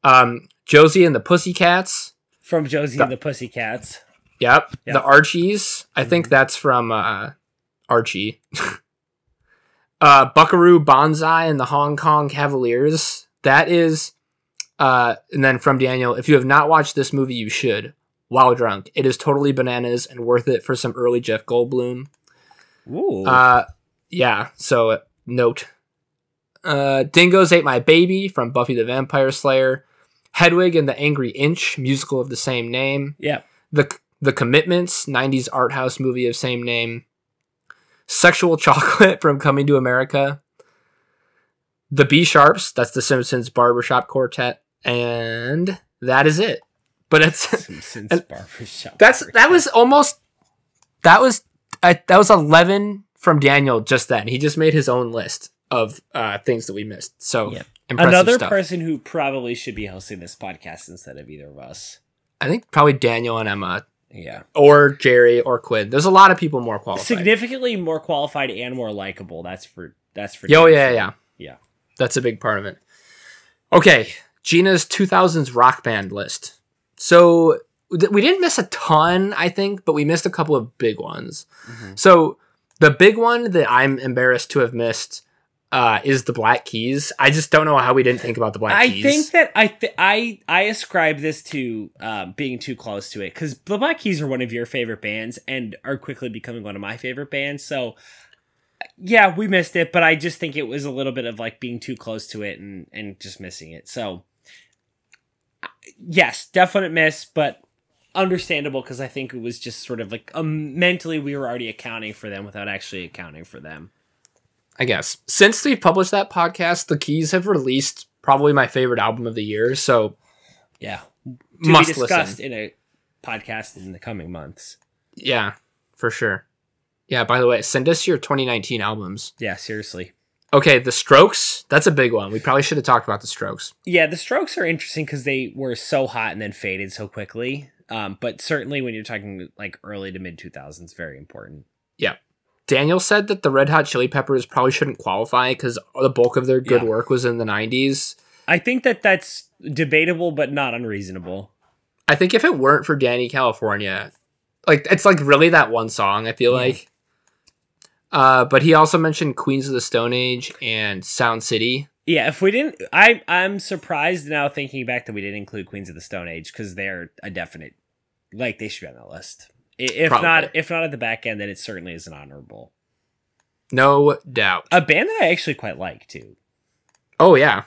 Um, Josie and the Pussycats. From Josie The- and the Pussycats. Yep. Yep. The Archies. I think Mhm. that's from uh, Archie. uh, Buckaroo Banzai and the Hong Kong Cavaliers. That is. Uh, and then from Daniel, if you have not watched this movie, you should. While drunk, it is totally bananas and worth it for some early Jeff Goldblum. Ooh. Uh, yeah. So uh, note, uh, Dingoes ate my baby from Buffy the Vampire Slayer. Hedwig and the Angry Inch musical of the same name. yep. The The Commitments '90s art house movie of same name. Sexual Chocolate from Coming to America. The Be Sharps. That's the Simpsons barbershop quartet, and that is it. But it's Simpsons barbershop. that's that was almost that was I, that was 11 from Daniel just then. He just made his own list of uh, things that we missed. So Yeah. Another stuff. person who probably should be hosting this podcast instead of either of us. I think probably Daniel and Emma Yeah. or Jerry or Quinn. There's a lot of people more qualified. Significantly more qualified and more likable. That's for that's for Yo, yeah, yeah. Yeah. That's a big part of it. Okay, Gina's 2000s rock band list. So th- we didn't miss a ton, I think, but we missed a couple of big ones. Mhm. So the big one that I'm embarrassed to have missed uh, is the Black Keys. I just don't know how we didn't think about the Black I Keys. I think that I th- I I ascribe this to um, being too close to it because the Black Keys are one of your favorite bands and are quickly becoming one of my favorite bands. So yeah, we missed it, but I just think it was a little bit of like being too close to it and and just missing it. So yes, definite miss, but understandable because I think it was just sort of like um, mentally we were already accounting for them without actually accounting for them. I guess since we published that podcast, the Keys have released probably my favorite album of the year. So Yeah, to must be discussed listen. in a podcast in the coming months. Yeah, for sure. Yeah. By the way, send us your 2019 albums. Yeah, seriously. Okay, the Strokes. That's a big one. We probably should have talked about the Strokes. Yeah, the Strokes are interesting because they were so hot and then faded so quickly. Um, but certainly when you're talking like early to mid 2000s, very important. Daniel said that the Red Hot Chili Peppers probably shouldn't qualify because the bulk of their good Yeah. work was in the 90s. I think that that's debatable, but not unreasonable. I think if it weren't for Dani California, like it's like really that one song, I feel Yeah. like. Uh, but he also mentioned Queens of the Stone Age and Sound City. Yeah, if we didn't, I I'm surprised now thinking back that we didn't include Queens of the Stone Age because they're a definite, like they should be on the list. If Probably. not, if not at the back end, then it certainly is an honorable. No doubt. A band that I actually quite like too. Oh yeah.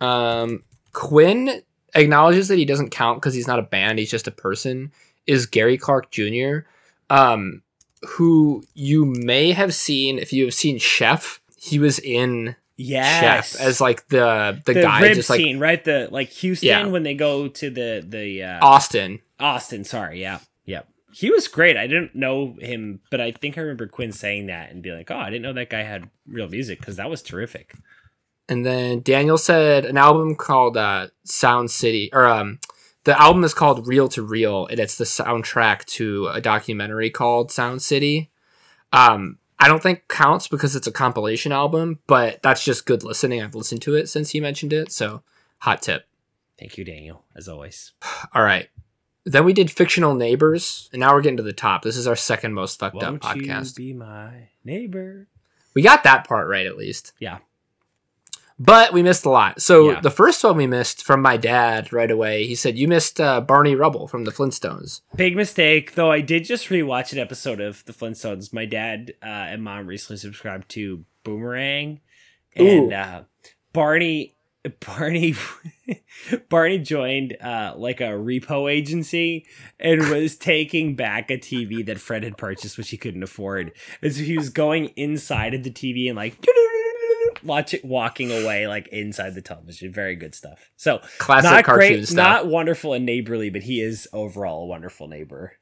Um, Quinn acknowledges that he doesn't count because he's not a band; he's just a person. Is Gary Clark Jr., um, who you may have seen if you have seen Chef. He was in Yes, Chef as like the the, the, guy, just like scene, right? The like Houston Yeah. when they go to the the uh, Austin. Austin. Sorry, yeah, yeah. He was great. I didn't know him, but I think I remember Quinn saying that and being like, "Oh, I didn't know that guy had real music because that was terrific." And then Daniel said an album called uh, Sound City, or um, the album is called Real to Reel, and it's the soundtrack to a documentary called Sound City. Um, I don't think counts because it's a compilation album, but that's just good listening. I've listened to it since he mentioned it, so hot tip. Thank you, Daniel, as always. All right. Then we did fictional neighbors, and now we're getting to the top. This is our second most fucked Won't up you podcast. be my neighbor? We got that part right at least. Yeah. But we missed a lot. So Yeah. the first one we missed from my dad right away. He said, You missed uh, Barney Rubble from the Flintstones. Big mistake, though. I did just rewatch an episode of The Flintstones. My dad uh, and mom recently subscribed to Boomerang, and uh, Barney, Barney, Barney joined uh, like a repo agency and was taking back a TV that Fred had purchased, which he couldn't afford. And so he was going inside of the TV and like. Watch it walking away like inside the television. Very good stuff. So Classic not cartoon great, stuff. not wonderful and neighborly, but he is overall a wonderful neighbor.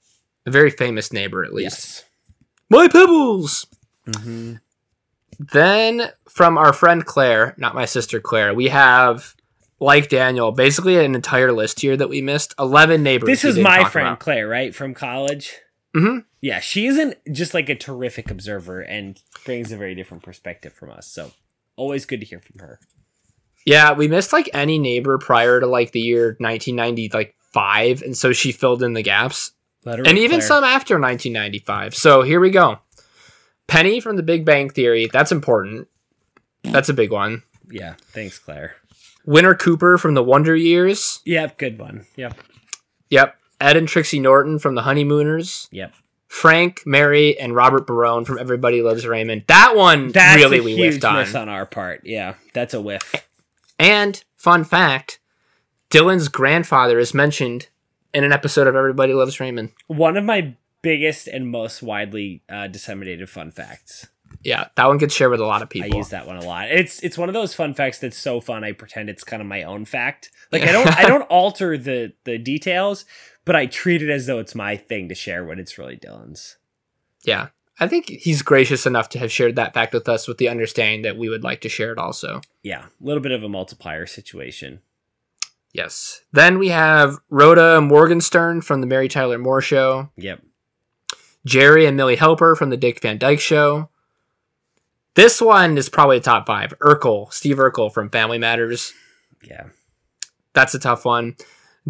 a very famous neighbor, at least. Yes. My Pebbles! Mm-hmm. Then from our friend Claire, not my sister Claire, we have, like Daniel, basically an entire list here that we missed. 11 neighbors. This is my friend about. Claire, right from college. Mhm. Yeah, she isn't just like a terrific observer and brings a very different perspective from us. So always good to hear from her. Yeah, we missed like any neighbor prior to like the year 1990, like five, and so she filled in the gaps. And even Claire. some after 1995. So here we go. Penny from The Big Bang Theory. That's important. That's a big one. Yeah, thanks, Claire. Winnie Cooper from The Wonder Years. Yep, good one. Yep, Yep. Ed and Trixie Norton from The Honeymooners. yep. Frank, Mary, and Robert Barone from Everybody Loves Raymond. That one That's really we whiffed on. miss on our part. Yeah, that's a whiff. And fun fact, Dylan's grandfather is mentioned in an episode of Everybody Loves Raymond. One of my biggest and most widely uh, disseminated fun facts. Yeah, that one gets shared with a lot of people. I use that one a lot. It's it's one of those fun facts that's so fun. I pretend it's kind of my own fact. Like I don't I don't alter the the details, but I treat it as though it's my thing to share when it's really Dylan's. Yeah. I think he's gracious enough to have shared that fact with us with the understanding that we would like to share it also. Yeah, a little bit of a multiplier situation. Yes. Then we have Rhoda Morgenstern from the Mary Tyler Moore Show, Yep. Jerry and Millie Helper from the Dick Van Dyke Show. This one is probably a top five. Urkel, Steve Urkel from Family Matters. Yeah. That's a tough one.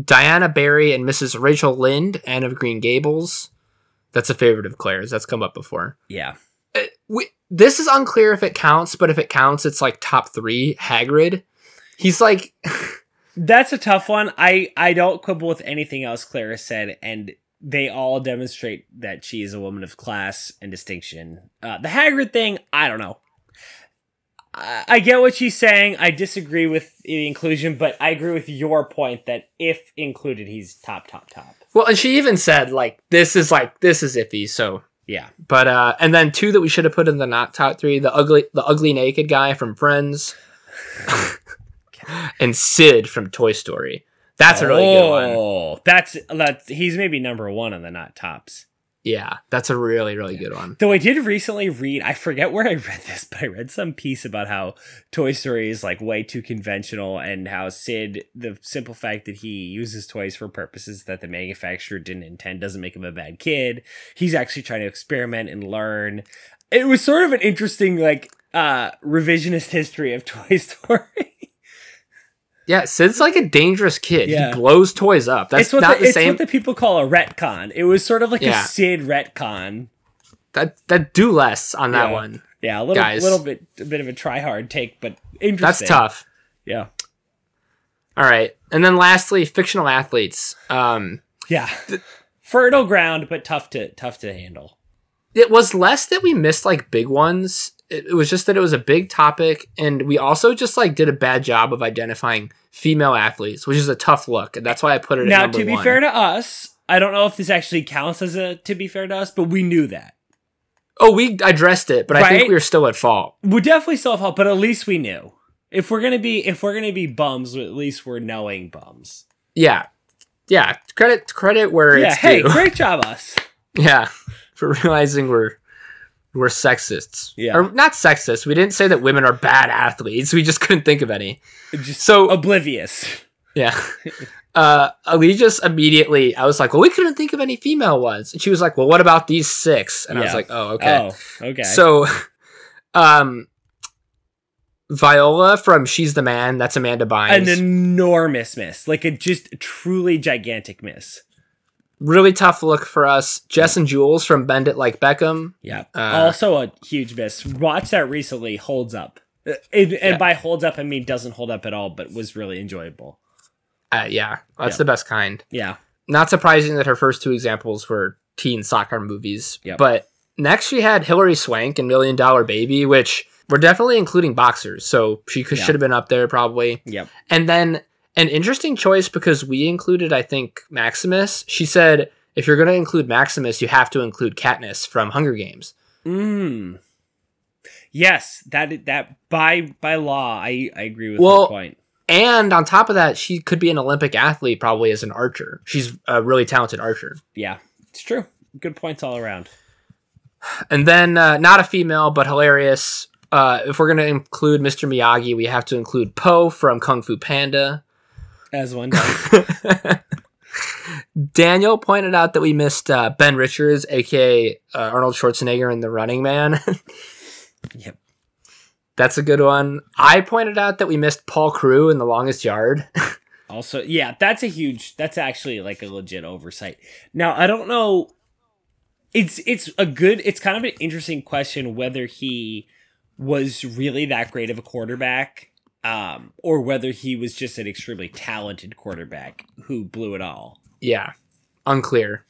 Diana Barry and Mrs. Rachel Lynde, Anne of Green Gables. That's a favorite of Claire's. That's come up before. Yeah. Uh, we, this is unclear if it counts, but if it counts, it's like top three. Hagrid. He's like, That's a tough one. I I don't quibble with anything else Clara said, and they all demonstrate that she is a woman of class and distinction. Uh, the Hagrid thing, I don't know. I, I get what she's saying. I disagree with the inclusion, but I agree with your point that if included, he's top, top, top. well, and she even said like, this is like, this is iffy. So, Yeah. but uh, and then two that we should have put in the not top three: the ugly, the ugly naked guy from Friends, and Sid from Toy Story. That's a really good one. Oh, that's that's he's maybe number one on the not tops. Yeah, that's a really, really good one. Though I did recently read, I forget where I read this, but I read some piece about how Toy Story is like way too conventional and how Sid, the simple fact that he uses toys for purposes that the manufacturer didn't intend doesn't make him a bad kid. He's actually trying to experiment and learn. It was sort of an interesting, like, uh, revisionist history of Toy Story. Yeah, Sid's like a dangerous kid. Yeah. He blows toys up. That's it's what not the, the, it's same. what the people call a retcon. It was sort of like Yeah. a Sid retcon. that that do less on that Yeah. one. Yeah, a little Guys. little bit a bit of a try hard take, but interesting. That's tough. Yeah. All right, and then lastly, fictional athletes. Um, Yeah. Fertile ground, but tough to tough to handle. It was less that we missed like big ones. It, it was just that it was a big topic, and we also just like did a bad job of identifying female athletes, which is a tough look, and that's why I put it. at Now, to be one. fair to us, I don't know if this actually counts as a to be fair to us, but we knew that. oh, we addressed it, but I think Right? we were still at fault. We definitely still have help, but at least we knew. If we're gonna be if we're gonna be bums, at least we're knowing bums. Yeah, yeah. Credit credit where yeah, it's hey, due. great job us. Yeah, for realizing we're we're sexists. Yeah. or not sexist. We didn't say that women are bad athletes. We just couldn't think of any. Just So oblivious. yeah, uh, just immediately. I was like, well, we couldn't think of any female ones, and she was like, well, what about these six? And I was like, oh, okay. Oh, okay. So, um, Viola from She's the Man. That's Amanda Bynes. An enormous miss. Like a just truly gigantic miss. Really tough look for us. Jess and Jules from Bend It Like Beckham. Yeah. Uh, also a huge miss. Watched that recently. Holds up. It- and Yeah. by holds up, I mean doesn't hold up at all, but was really enjoyable. Uh, yeah, that's Yeah. the best kind. Yeah. not surprising that her first two examples were teen soccer movies. Yep. But next she had Hilary Swank and Million Dollar Baby, which we're definitely including boxers, so she could, Yeah. should have been up there probably. Yep. And then an interesting choice because we included, I think, Maximus. She said if you're going to include Maximus, you have to include Katniss from Hunger Games. Mm. Yes, that that by by law, I I agree with Well, point. And on top of that, she could be an Olympic athlete probably as an archer. She's a really talented archer. Yeah, it's true. Good points all around. And then uh, not a female, but hilarious. Uh, if we're gonna include Mr. Miyagi, we have to include Po from Kung Fu Panda. As one does. Daniel pointed out that we missed uh, Ben Richards, aka uh, Arnold Schwarzenegger in The Running Man. yep. That's a good one. I pointed out that we missed Paul Crewe in The Longest Yard. Also, yeah, that's a huge. That's actually like a legit oversight. Now, I don't know. It's it's a good. It's kind of an interesting question whether he was really that great of a quarterback, um, or whether he was just an extremely talented quarterback who blew it all. yeah, unclear.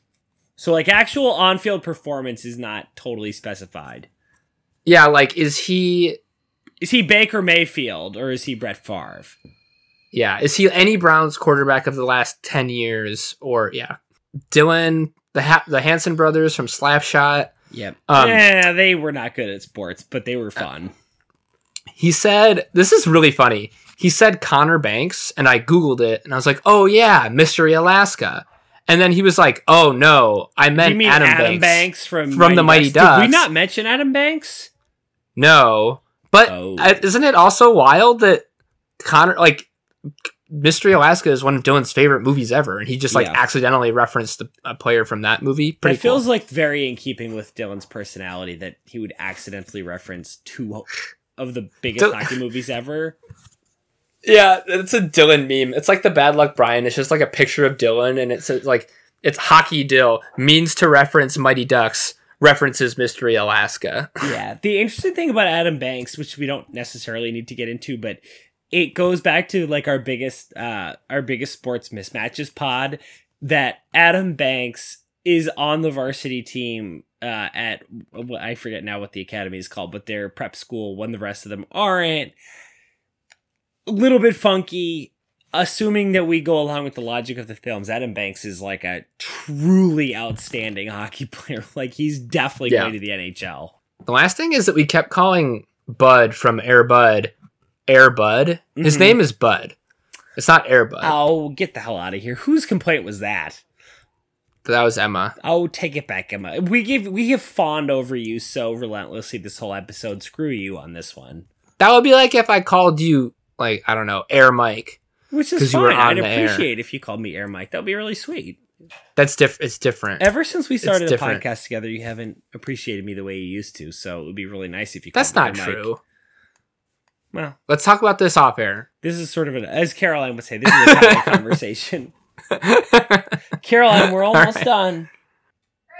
So, like, actual on-field performance is not totally specified. Yeah, like is he? Is he Baker Mayfield or is he Brett Favre? Yeah, is he any Browns quarterback of the last ten years? Or yeah, Dylan, the ha- the Hanson brothers from Slapshot. Yep. Um, yeah, they were not good at sports, but they were fun. He said, "This is really funny." He said Connor Banks, and I googled it, and I was like, "Oh yeah, Mystery Alaska." And then he was like, "Oh no, I meant mean Adam, Adam, Banks. Banks. from from the Mighty Ducks. Did we not mention Adam Banks? No, but Oh. isn't it also wild that Connor like Mystery Alaska is one of Dylan's favorite movies ever, and he just like Yeah. accidentally referenced the, a player from that movie. Pretty it feels cool. like very in keeping with Dylan's personality that he would accidentally reference two of the biggest Dylan- hockey movies ever. Yeah, it's a Dylan meme. It's like the Bad Luck Brian. It's just like a picture of Dylan, and it says like it's hockey Dill means to reference Mighty Ducks references Mystery Alaska. yeah. The interesting thing about Adam Banks, which we don't necessarily need to get into, but it goes back to like our biggest uh our biggest sports mismatches pod that Adam Banks is on the varsity team uh at well, I forget now what the academy is called, but their prep school when the rest of them aren't. A little bit funky. Assuming that we go along with the logic of the films, Adam Banks is like a truly outstanding hockey player. Like he's definitely Yeah. going to the NHL. The last thing is that we kept calling Bud from Air Bud Air Bud. His Mhm. name is Bud. It's not Air Bud. Oh, get the hell out of here! Whose complaint was that? That was Emma. Oh, take it back, Emma. We give we have fawned over you so relentlessly this whole episode. Screw you on this one. That would be like if I called you like I don't know Air Mike. Which is 'Cause you were fine. on I'd the air. appreciate if you called me Air Mike. That would be really sweet. That's different. It's different. Ever since we started the podcast together, you haven't appreciated me the way you used to. So it would be really nice if you. That's called me not Air Mike. true. Well, Let's talk about this off air. this is sort of an, as Caroline would say, this is a conversation. Caroline, we're almost right. done. Alright,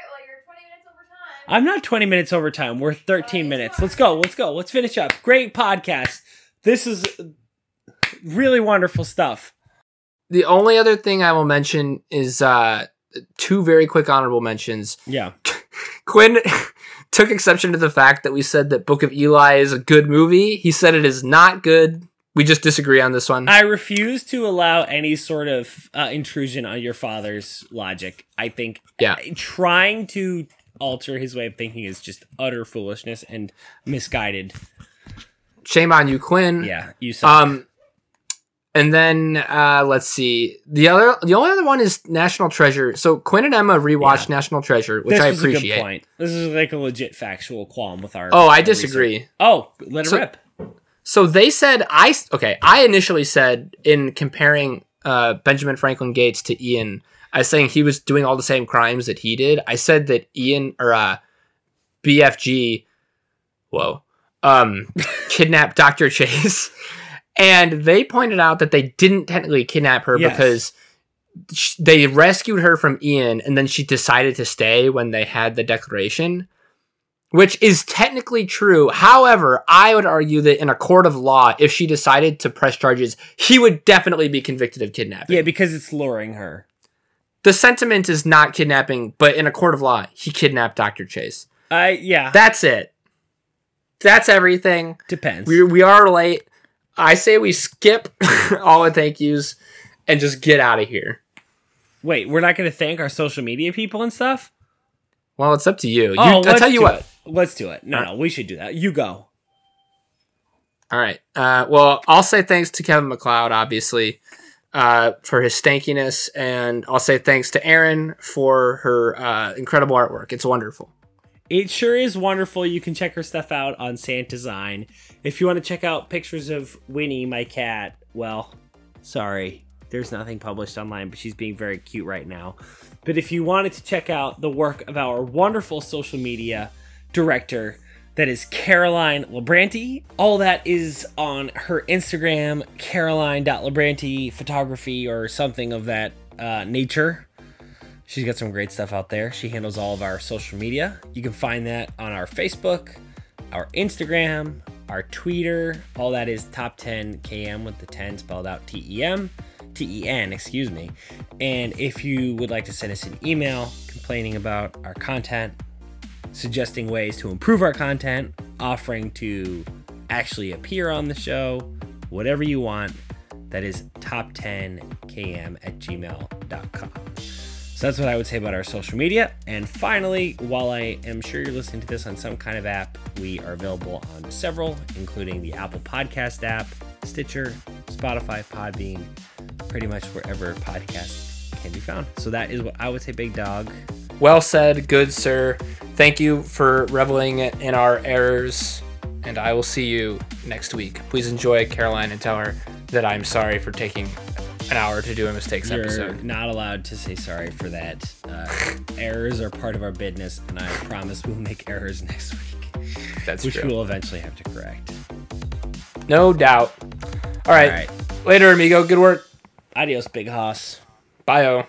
well, you're 20 minutes over time. I'm not 20 minutes over time. We're 13 minutes. Let's go. Let's go. Let's finish up. Great podcast. This is really wonderful stuff. the only other thing I will mention is uh, two very quick honorable mentions. Yeah. Quinn took exception to the fact that we said that Book of Eli is a good movie. He said it is not good. We just disagree on this one. I refuse to allow any sort of uh, intrusion on your father's logic. I think Yeah. uh, trying to alter his way of thinking is just utter foolishness and misguided. Shame on you, Quinn. Yeah, you suck. Um, and then uh, let's see. The other, the only other one is National Treasure. So Quinn and Emma rewatched Yeah. National Treasure, which this I was a good appreciate. This is like a legit factual qualm with our. Oh, I disagree. research. Oh, let it So- rip. So they said I okay. I initially said in comparing uh, Benjamin Franklin Gates to Ian, I was saying he was doing all the same crimes that he did. I said that Ian or uh, BFG, whoa, um, kidnapped Dr. Chase, and they pointed out that they didn't technically kidnap her Yes. because they rescued her from Ian, and then she decided to stay when they had the declaration which is technically true. However, I would argue that in a court of law, if she decided to press charges, he would definitely be convicted of kidnapping. Yeah, because it's luring her. The sentiment is not kidnapping, but in a court of law, he kidnapped Dr. Chase. I yeah, That's it. That's everything. depends. We, we are late. I say we skip all the thank yous and just get out of here. Wait, we're not going to thank our social media people and stuff. Well, it's up to you. you Oh, I'll tell you what. it. Let's do it. No, no, we should do that. You go. All right. Uh, well, I'll say thanks to Kevin MacLeod, obviously, uh, for his stankiness, and I'll say thanks to Erin for her uh, incredible artwork. It's wonderful. It sure is wonderful. You can check her stuff out on Sant Design. If you want to check out pictures of Winnie, my cat, well, sorry, there's nothing published online, but she's being very cute right now. But if you wanted to check out the work of our wonderful social media director, that is Caroline Labranti. All that is on her Instagram, caroline.labranti photography or something of that uh, nature. She's got some great stuff out there. She handles all of our social media. You can find that on our Facebook, our Instagram, our Twitter. All that is top 10 KM with the 10 spelled out T E M, T E N, excuse me. And if you would like to send us an email complaining about our content, suggesting ways to improve our content, offering to actually appear on the show, whatever you want, that is top10km at gmail.com. So that's what I would say about our social media. And finally, while I am sure you're listening to this on some kind of app, we are available on several, including the Apple Podcast app, Stitcher, Spotify, Podbean, pretty much wherever podcasts can be found. So that is what I would say, big dog. Well said, good sir. Thank you for reveling in our errors, and I will see you next week. Please enjoy Caroline and tell her that I'm sorry for taking an hour to do a mistakes You're episode. not allowed to say sorry for that. Uh, errors are part of our business, and I promise we'll make errors next week, That's which true. we will eventually have to correct. No doubt. All right. All right. Later, amigo. Good work. Adios, big hoss. Bye.